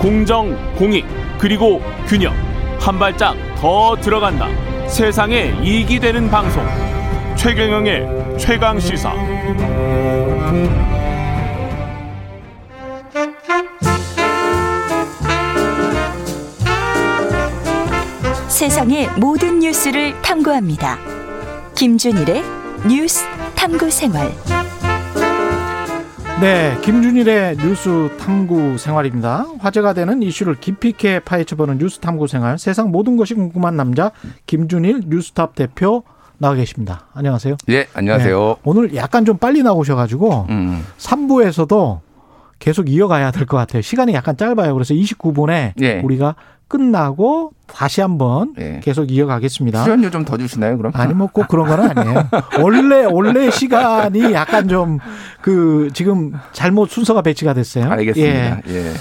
공정, 공익, 그리고 균형. 한 발짝 더 들어간다. 세상에 이익이 되는 방송. 최경영의 최강 시사. 세상의 모든 뉴스를 탐구합니다. 김준일의 뉴스 탐구 생활. 네, 김준일의 뉴스 탐구 생활입니다. 화제가 되는 이슈를 깊이 있게 파헤쳐보는 뉴스 탐구 생활. 세상 모든 것이 궁금한 남자 김준일 뉴스탑 대표 나와 계십니다. 안녕하세요. 예, 안녕하세요. 네, 오늘 약간 좀 빨리 나오셔가지고 음. 3부에서도 계속 이어가야 될 것 같아요. 시간이 약간 짧아요. 그래서 29분에 예. 우리가 끝나고 다시 한번 예. 계속 이어가겠습니다. 출연료 좀 더 주시나요, 그럼? 아니 뭐 꼭 그런 건 아니에요. 원래 원래 시간이 약간 좀 그 지금 잘못 순서가 배치가 됐어요. 알겠습니다. 예. 예.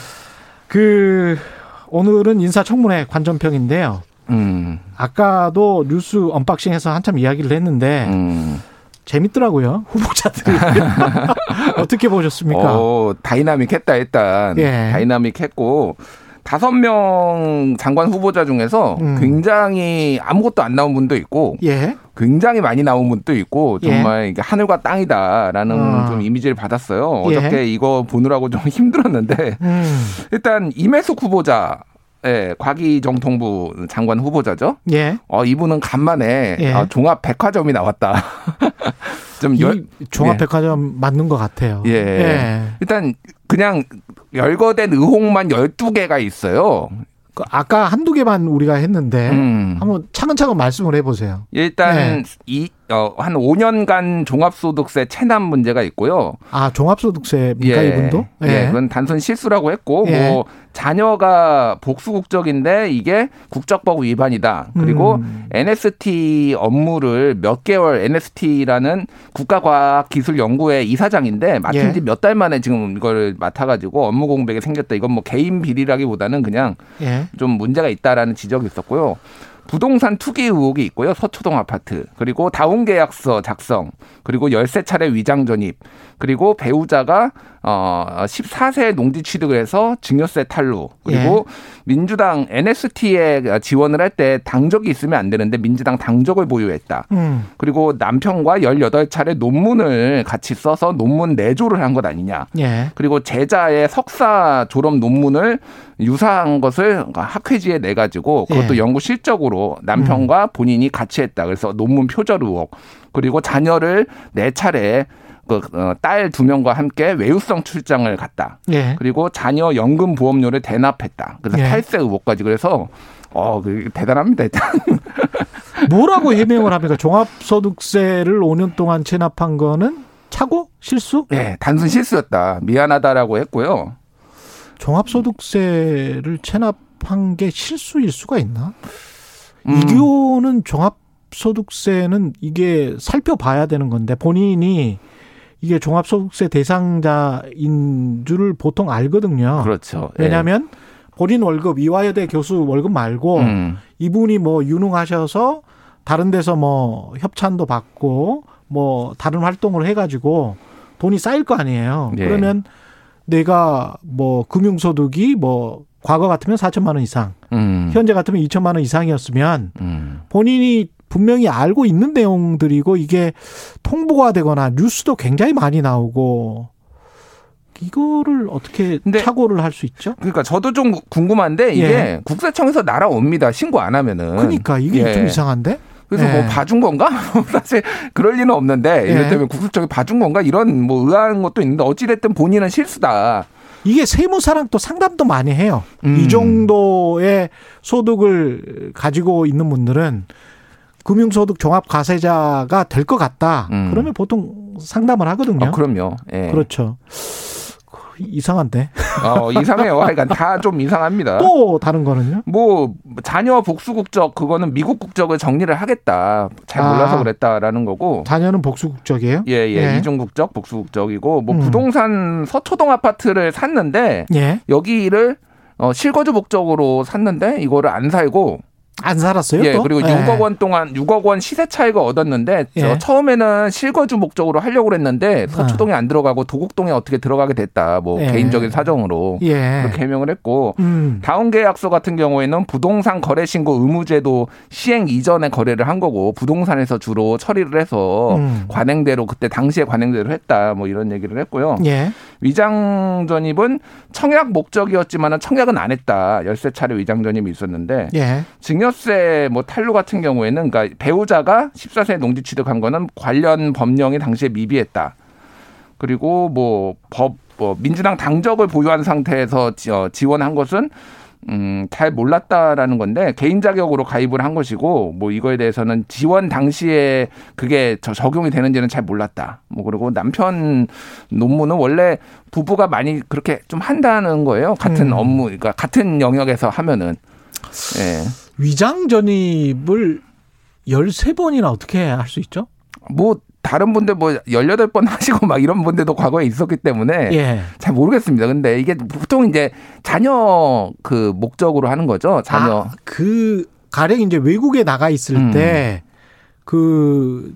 그 오늘은 인사청문회 관전평인데요. 음. 아까도 뉴스 언박싱에서 한참 이야기를 했는데 음. 재밌더라고요 후보자들이 어떻게 보셨습니까? 어, 다이나믹했다 일단. 예. 다이나믹했고 다섯 명 장관 후보자 중에서 음. 굉장히 아무것도 안 나온 분도 있고 예, 굉장히 많이 나온 분도 있고 정말 이게 하늘과 땅이다라는 어. 좀 이미지를 받았어요. 예. 어저께 이거 보느라고 좀 힘들었는데 음, 일단 임혜숙 후보자 예, 과기정통부 장관 후보자죠. 예. 어, 이분은 간만에 예. 아, 종합 백화점이 나왔다. 좀 열, 이 종합 백화점 맞는 것 같아요. 예. 예. 일단 그냥 열거된 의혹만 12개가 있어요. 그 아까 한두 개만 우리가 했는데 음. 한번 차근차근 말씀을 해보세요. 일단 네. 이, 어, 한 5년간 종합소득세 체납 문제가 있고요. 아 종합소득세입니까 이분도? 예. 그건 단순 실수라고 했고 예. 뭐 자녀가 복수 국적인데 이게 국적법 위반이다. 그리고 음. NST 업무를 몇 개월 NST라는 국가과학기술연구회 이사장인데 맡은 예. 지몇 달 만에 지금 이걸 맡아가지고 업무 공백이 생겼다. 이건 뭐 개인 비리라기보다는 그냥 예. 좀 문제가 있다라는 지적이 있었고요. 부동산 투기 의혹이 있고요. 서초동 아파트. 그리고 다운 계약서 작성. 그리고 열세 차례 위장 전입. 그리고 배우자가 어 14세 농지 취득을 해서 증여세 탈루. 그리고 민주당 NST에 지원을 할 때 당적이 있으면 안 되는데 민주당 당적을 보유했다. 음. 그리고 남편과 18차례 논문을 같이 써서 논문 내조를 한 것 아니냐. 예. 그리고 제자의 석사 졸업 논문을 유사한 것을 학회지에 내 가지고 그것도 예. 연구 실적으로 남편과 본인이 같이 했다. 그래서 논문 표절 의혹. 그리고 자녀를 네 차례 그 딸두 명과 함께 외유성 출장을 갔다. 예. 그리고 자녀 연금 보험료를 대납했다. 그래서 예. 탈세 의혹까지 그래서 어, 그 대단합니다. 일단. 뭐라고 해명을 합니까? 종합소득세를 5년 동안 체납한 거는 착오? 실수? 네, 단순 실수였다. 미안하다라고 했고요. 종합소득세를 체납한 게 실수일 수가 있나? 음. 이교는 종합 소득세는 이게 살펴봐야 되는 건데 본인이 이게 종합소득세 대상자인 줄 보통 알거든요. 그렇죠. 예. 왜냐하면 본인 월급 이화여대 교수 월급 말고 음. 이분이 뭐 유능하셔서 다른 데서 뭐 협찬도 받고 뭐 다른 활동을 해가지고 돈이 쌓일 거 아니에요. 예. 그러면 내가 뭐 금융소득이 뭐 과거 같으면 4천만 원 이상, 음. 현재 같으면 2천만 원 이상이었으면 음. 본인이 분명히 알고 있는 내용들이고 이게 통보가 되거나 뉴스도 굉장히 많이 나오고 이거를 어떻게 근데 착오를 할 수 있죠? 그러니까 저도 좀 궁금한데 이게 예. 국세청에서 날아옵니다. 신고 안 하면은. 그러니까 이게 예. 좀 이상한데? 그래서 예. 뭐 봐준 건가? 사실 그럴 리는 없는데 예. 이를테면 국세청이 봐준 건가 이런 뭐 의아한 것도 있는데 어찌됐든 본인은 실수다. 이게 세무사랑 또 상담도 많이 해요. 음. 이 정도의 소득을 가지고 있는 분들은 금융소득 종합과세자가 될 것 같다. 음. 그러면 보통 상담을 하거든요. 어, 그럼요. 예. 그렇죠. 이상한데. 어, 이상해요. 하여간 다좀 이상합니다. 또 다른 거는요? 뭐 자녀 복수 국적 그거는 미국 국적을 정리를 하겠다. 잘 몰라서 아. 그랬다라는 거고. 자녀는 복수 국적이에요? 예, 예. 예. 이중 국적, 복수 국적이고 뭐 음. 부동산 서초동 아파트를 샀는데 예. 여기를 어, 실거주 목적으로 샀는데 이거를 안 살고 안 살았어요? 예, 또? 그리고 예. 6억 원 동안 6억 원 시세 차익을 얻었는데 저 예. 처음에는 실거주 목적으로 하려고 그랬는데 서초동에 안 들어가고 도곡동에 어떻게 들어가게 됐다. 뭐 예. 개인적인 사정으로 예. 그렇게 해명을 했고 음. 다운 계약서 같은 경우에는 부동산 거래 신고 의무제도 시행 이전에 거래를 한 거고 부동산에서 주로 처리를 해서 음. 관행대로 그때 당시에 관행대로 했다. 뭐 이런 얘기를 했고요. 예. 위장 전입은 청약 목적이었지만은 청약은 안 했다. 열세 차례 위장 전입이 있었는데 예. 증여세 뭐 탈루 같은 경우에는 그러니까 배우자가 14세 농지 취득한 거는 관련 법령이 당시에 미비했다. 그리고 뭐법뭐 민주당 당적을 보유한 상태에서 지- 어, 지원한 것은 음, 잘 몰랐다라는 건데 개인 자격으로 가입을 한 것이고 뭐 이거에 대해서는 지원 당시에 그게 저- 적용이 되는지는 잘 몰랐다. 뭐 그리고 남편 논문은 원래 부부가 많이 그렇게 좀 한다는 거예요. 같은 음. 업무 그러니까 같은 영역에서 하면은 예. 위장 전입을 13번이나 어떻게 할 수 있죠? 뭐 다른 분들 뭐 18번 하시고 막 이런 분들도 과거에 있었기 때문에 예. 잘 모르겠습니다. 근데 이게 보통 이제 자녀 그 목적으로 하는 거죠. 자녀. 아, 그 가령 이제 외국에 나가 있을 음. 때그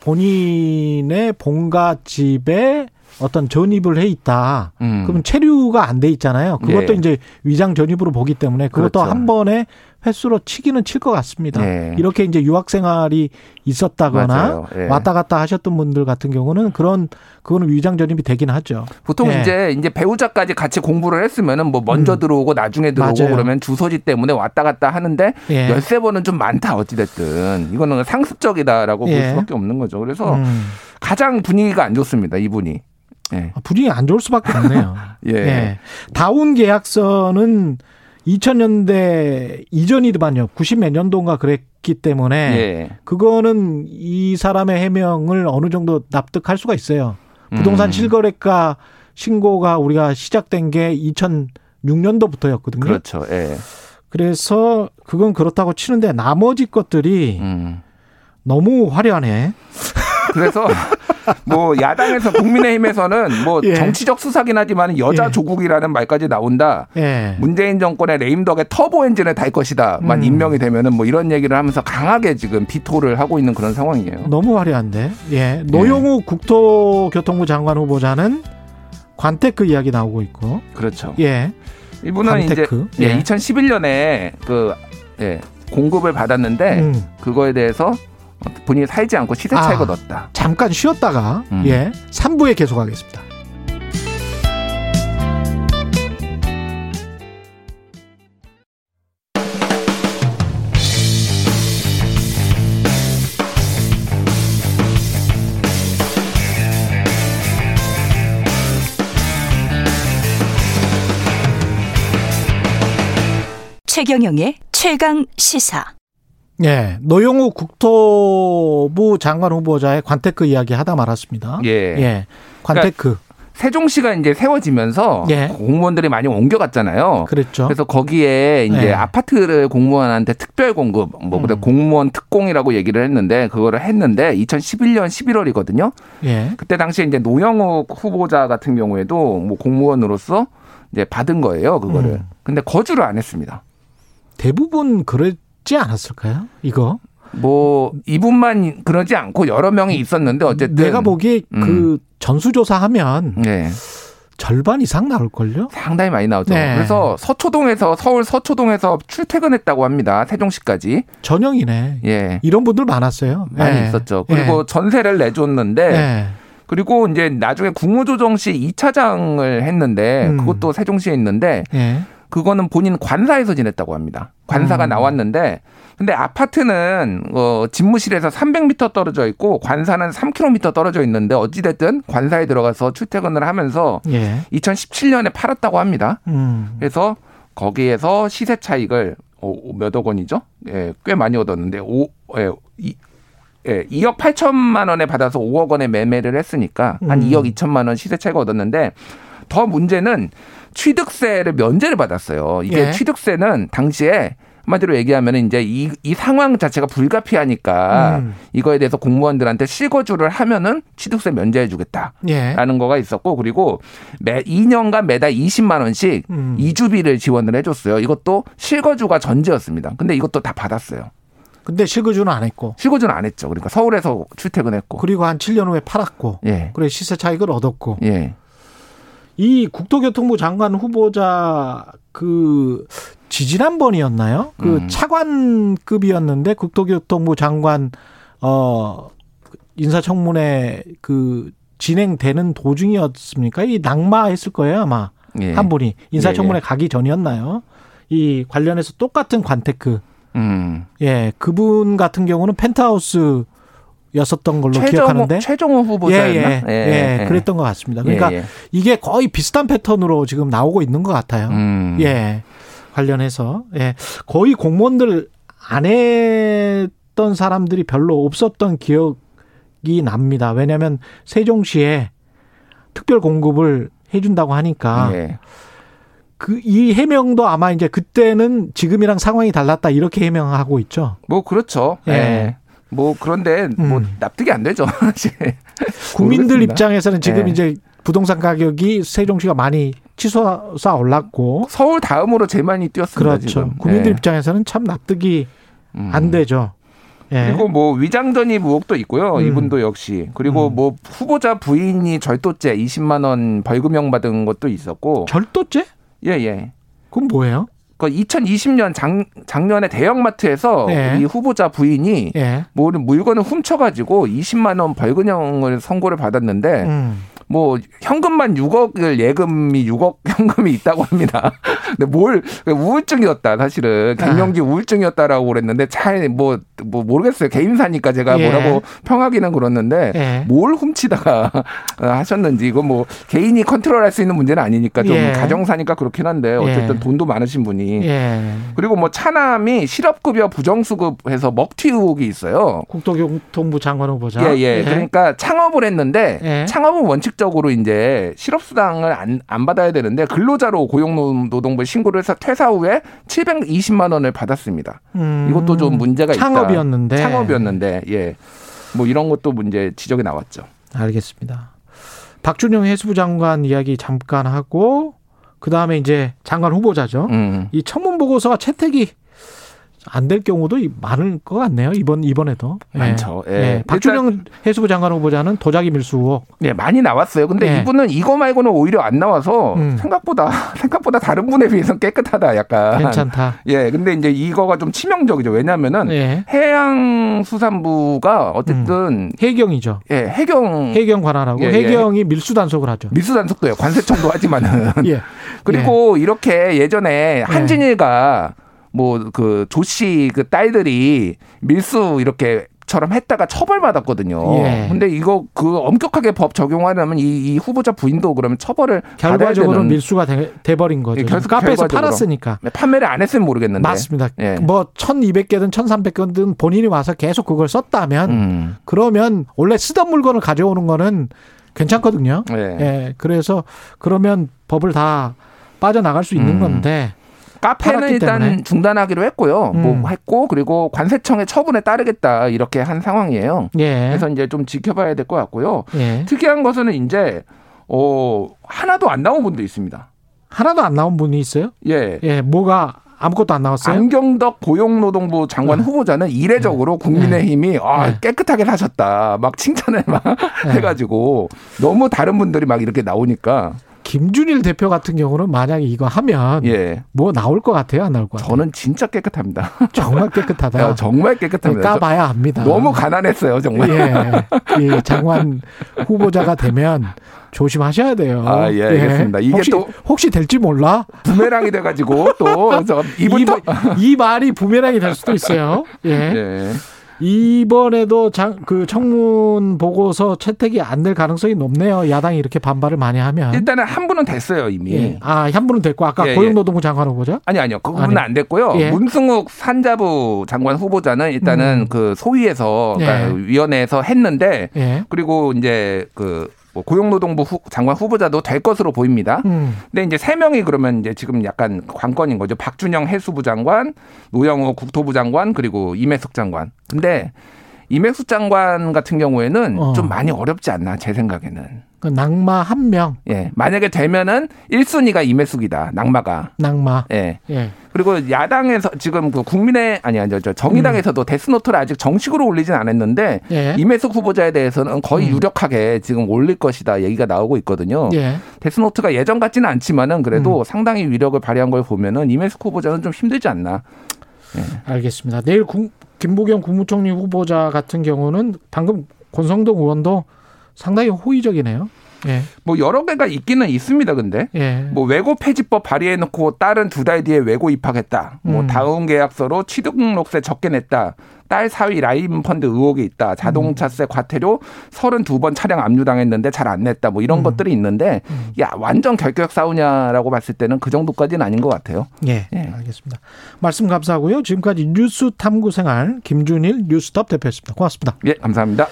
본인의 본가 집에 어떤 전입을 해 있다. 음. 그러면 체류가 안 돼 있잖아요. 그것도 예. 이제 위장 전입으로 보기 때문에 그것도 그렇죠. 한 번에 횟수로 치기는 칠 것 같습니다. 예. 이렇게 이제 유학 생활이 있었다거나. 예. 왔다 갔다 하셨던 분들 같은 경우는 그런 그거는 위장 전입이 되긴 하죠. 보통 예. 이제 이제 배우자까지 같이 공부를 했으면은 뭐 먼저 음. 들어오고 나중에 들어오고 맞아요. 그러면 주소지 때문에 왔다 갔다 하는데 예. 열세 번은 좀 많다 어찌 됐든 이거는 상습적이다라고 볼 예. 수밖에 없는 거죠. 그래서 음. 가장 분위기가 안 좋습니다. 이분이. 예. 아, 분위기 안 좋을 수밖에 없네요. 예. 예. 다운 계약서는 2000년대 이전이더만요. 90몇 년도인가 그랬기 때문에 예. 그거는 이 사람의 해명을 어느 정도 납득할 수가 있어요. 부동산 음. 실거래가 신고가 우리가 시작된 게 2006년도부터였거든요. 그렇죠. 예. 그래서 그건 그렇다고 치는데 나머지 것들이 음. 너무 화려하네. 그래서 뭐 야당에서 국민의힘에서는 뭐 예. 정치적 수사긴 하지만 여자 예. 조국이라는 말까지 나온다. 예. 문재인 정권의 레임덕의 터보 엔진을 달 것이다만 음. 임명이 되면은 뭐 이런 얘기를 하면서 강하게 지금 비토를 하고 있는 그런 상황이에요. 너무 화려한데. 예. 노영우 국토교통부 장관 후보자는 관테크 이야기 나오고 있고. 그렇죠. 예. 이분은 관테크. 이제 예, 예. 2011년에 그 예, 공급을 받았는데 음. 그거에 대해서 본인이 살지 않고 시세 차익을 아. 얻었다. 잠깐 쉬었다가 음. 예. 3부에 계속하겠습니다. 최경영의 최강 시사. 예. 노영우 국토부 장관 후보자의 관테크 이야기 하다 말았습니다. 예. 예. 관테크. 세종시가 이제 세워지면서 예. 공무원들이 많이 옮겨갔잖아요. 그랬죠. 그래서 거기에 이제 예. 아파트를 공무원한테 특별 공급, 뭐 음. 공무원 특공이라고 얘기를 했는데 그거를 했는데 2011년 11월이거든요. 예. 그때 당시에 이제 노영욱 후보자 같은 경우에도 뭐 공무원으로서 이제 받은 거예요, 그거를. 음. 근데 거주를 안 했습니다. 대부분 그랬 지 않았을까요? 이거. 뭐 이분만 그러지 않고 여러 명이 있었는데 어쨌든 내가 보기에 음. 그 전수조사하면 네, 절반 이상 나올걸요? 상당히 많이 나오죠. 네. 그래서 서초동에서 서울 서초동에서 출퇴근했다고 합니다. 세종시까지. 전형이네. 예. 이런 분들 많았어요. 많이 예. 있었죠. 그리고 전세를 내줬는데 예. 그리고 이제 나중에 국무조정 시 2차장을 했는데 음. 그것도 세종시에 있는데 예. 그거는 본인 관사에서 지냈다고 합니다. 관사가 음. 나왔는데 근데 아파트는 어 집무실에서 300m 떨어져 있고 관사는 3km 떨어져 있는데 어찌 됐든 관사에 들어가서 출퇴근을 하면서 예. 2017년에 팔았다고 합니다. 음. 그래서 거기에서 시세 차익을 어, 몇억 원이죠? 예, 꽤 많이 얻었는데 오 예, 이, 예, 2억 8천만 원에 받아서 5억 원에 매매를 했으니까 한 음. 2억 2천만 원 시세 차익을 얻었는데 더 문제는 취득세를 면제를 받았어요. 이게 예. 취득세는 당시에 한마디로 얘기하면 이제 이, 이 상황 자체가 불가피하니까 음. 이거에 대해서 공무원들한테 실거주를 하면은 취득세 면제해주겠다. 예. 라는 거가 있었고 그리고 매 2년간 매달 20만 원씩 음. 이주비를 지원을 해줬어요. 이것도 실거주가 전제였습니다. 근데 이것도 다 받았어요. 근데 실거주는 안 했고 실거주는 안 했죠. 그러니까 서울에서 출퇴근했고. 그리고 한 7년 후에 팔았고 예. 그래 시세 차익을 얻었고 예. 이 국토교통부 장관 후보자 그 지지난번이었나요? 그 음. 차관급이었는데 국토교통부 장관 어 인사청문회 그 진행되는 도중이었습니까? 이 낙마했을 거예요 아마 예. 한 분이 인사청문회 예, 예. 가기 전이었나요? 이 관련해서 똑같은 관테크 음. 예 그분 같은 경우는 펜트하우스 였었던 걸로 최정호, 기억하는데 최정호 후보자였나? 예, 예, 예, 그랬던 것 같습니다. 그러니까 예, 예. 이게 거의 비슷한 패턴으로 지금 나오고 있는 것 같아요. 음. 예. 관련해서. 예. 거의 공무원들 안 했던 사람들이 별로 없었던 기억이 납니다. 왜냐하면 세종시에 특별 공급을 해준다고 하니까 예. 그이 해명도 아마 이제 그때는 지금이랑 상황이 달랐다 이렇게 해명하고 있죠. 뭐 그렇죠. 예. 예. 뭐 그런데 뭐 음. 납득이 안 되죠. 국민들 모르겠습니다. 입장에서는 지금 예. 이제 부동산 가격이 세종시가 많이 치솟아 올랐고 서울 다음으로 제일 많이 뛰었습니다. 그렇죠. 지금. 국민들 예. 입장에서는 참 납득이 음. 안 되죠. 예. 그리고 뭐 위장전입 의혹도 있고요. 음. 이분도 역시 그리고 음. 뭐 후보자 부인이 절도죄 20만 원 벌금형 받은 것도 있었고 절도죄? 예예. 그건 뭐예요? 그 2020년 작, 작년에 대형마트에서 예. 이 후보자 부인이 예. 뭐 물건을 훔쳐가지고 20만 원 벌금형을 선고를 받았는데 음. 뭐 현금만 6억을 예금이 6억 현금이 있다고 합니다. 근데 뭘 우울증이었다 사실은 갱년기 아. 우울증이었다라고 그랬는데 잘뭐뭐 모르겠어요 개인사니까 제가 예. 뭐라고 평하기는 그렇는데 예. 뭘 훔치다가 하셨는지 이거 뭐 개인이 컨트롤할 수 있는 문제는 아니니까 좀 예. 가정사니까 그렇긴 한데 어쨌든 예. 돈도 많으신 분이 예. 그리고 뭐 차남이 실업급여 부정수급해서 먹튀 의혹이 있어요. 국토교통부 장관 후보자. 예, 예. 그러니까 창업을 했는데 예. 창업은 원칙적 으로 이제 실업수당을 안, 안 받아야 되는데 근로자로 고용노동부에 신고를 해서 퇴사 후에 720만 원을 받았습니다. 음. 이것도 좀 문제가 있다. 창업이었는데. 창업이었는데 예. 뭐 이런 것도 문제 지적이 나왔죠. 알겠습니다. 박준영 해수부 장관 이야기 잠깐 하고 그 다음에 이제 장관 후보자죠. 음. 이 청문 보고서가 채택이 안 될 경우도 많을 것 같네요. 이번 이번에도 예. 많죠. 예. 예. 박준영 해수부 장관 후보자는 도자기 밀수 의혹. 예, 많이 나왔어요. 근데 예. 이분은 이거 말고는 오히려 안 나와서 음. 생각보다 생각보다 다른 분에 비해서 깨끗하다 약간. 괜찮다. 예, 근데 이제 이거가 좀 치명적이죠. 왜냐면은 예. 해양수산부가 어쨌든 해경이죠. 예, 해경 해경 관할하고. 해경이 밀수 단속을 하죠. 밀수 단속도요. 관세청도 하지만은 예. 그리고 이렇게 예전에 한진일가 뭐 그 조씨 그 딸들이 밀수 이렇게 처럼 했다가 처벌받았거든요. 예. 근데 이거 그 엄격하게 법 적용하려면 이, 이 후보자 부인도 그러면 처벌을 결과적으로 밀수가 돼, 돼버린 거죠. 예, 결- 카페에서. 팔았으니까. 네, 판매를 안 했으면 모르겠는데. 맞습니다. 예. 뭐 1200개든 1300개든 본인이 와서 계속 그걸 썼다면 음. 그러면 원래 쓰던 물건을 가져오는 거는 괜찮거든요. 예. 예. 그래서 그러면 법을 다 빠져나갈 수 있는 음. 건데 카페는 일단 때문에. 중단하기로 했고요. 음. 뭐 했고 그리고 관세청의 처분에 따르겠다 이렇게 한 상황이에요. 예. 그래서 이제 좀 지켜봐야 될 것 같고요. 예. 특이한 것은 이제 어 하나도 안 나온 분도 있습니다. 하나도 안 나온 분이 있어요? 예. 예. 뭐가 아무것도 안 나왔어요? 안경덕 고용노동부 장관 어. 후보자는 이례적으로 국민의힘이 아, 네. 깨끗하게 사셨다 막 칭찬을 막 네. 해가지고 너무 다른 분들이 막 이렇게 나오니까 김준일 대표 같은 경우는 만약에 이거 하면 예 뭐 나올 것 같아요? 안 나올 것 같아요? 저는 진짜 깨끗합니다. 정말 깨끗하다. 야, 정말 깨끗합니다. 저- 까봐야 합니다. 너무 가난했어요 정말. 예. 이 장관 후보자가 되면 조심하셔야 돼요. 아, 예, 알겠습니다. 이게 혹시, 또- 혹시 될지 몰라. 부메랑이 돼 가지고 이분 이, 또 마- 이 말이 부메랑이 될 수도 있어요. 예. 예. 이번에도 장, 그 청문 보고서 채택이 안 될 가능성이 높네요. 야당이 이렇게 반발을 많이 하면. 일단은 한 분은 됐어요 이미. 예. 아, 한 분은 됐고 아까 예, 예. 고용노동부 장관 후보자? 아니 아니요 그분은 아니. 안 됐고요. 예. 문승욱 산자부 장관 후보자는 일단은 음. 그 소위에서 그러니까 예. 위원회에서 했는데 예. 그리고 이제 그뭐 고용노동부 후, 장관 후보자도 될 것으로 보입니다. 음. 근데 이제 세 명이 그러면 이제 지금 약간 관건인 거죠. 박준영 해수부 장관, 노영호 국토부 장관, 그리고 임혜숙 장관. 근데 임혜숙 장관 같은 경우에는 어. 좀 많이 어렵지 않나 제 생각에는. 그 낙마 한 명, 예. 만약에 되면은 1순위가 임혜숙이다. 낙마가. 낙마. 예. 예. 그리고 야당에서 지금 그 국민의 아니 아니 저 정의당에서도 데스노트를 아직 정식으로 올리진 않았는데 음. 예. 임혜숙 후보자에 대해서는 거의 음. 유력하게 지금 올릴 것이다 얘기가 나오고 있거든요. 예. 데스노트가 예전 같지는 않지만은 그래도 음. 상당히 위력을 발휘한 걸 보면은 임혜숙 후보자는 좀 힘들지 않나. 알겠습니다. 내일 국- 김부겸 국무총리 후보자 같은 경우는 방금 권성동 의원도 상당히 호의적이네요. 예. 뭐 여러 개가 있기는 있습니다. 근데 예. 뭐 외고 폐지법 발의해놓고 딸은 두 달 뒤에 외고 입학했다. 뭐 음. 다음 계약서로 취등록세 적게 냈다. 딸 사위 라임 펀드 의혹이 있다. 자동차세 과태료 32번 차량 압류당했는데 잘 안 냈다. 뭐 이런 음. 것들이 있는데 야 완전 결격 싸우냐라고 봤을 때는 그 정도까지는 아닌 것 같아요. 예. 예. 알겠습니다. 말씀 감사하고요. 지금까지 뉴스 탐구 생활 김준일 뉴스톱 대표였습니다. 고맙습니다. 예, 감사합니다.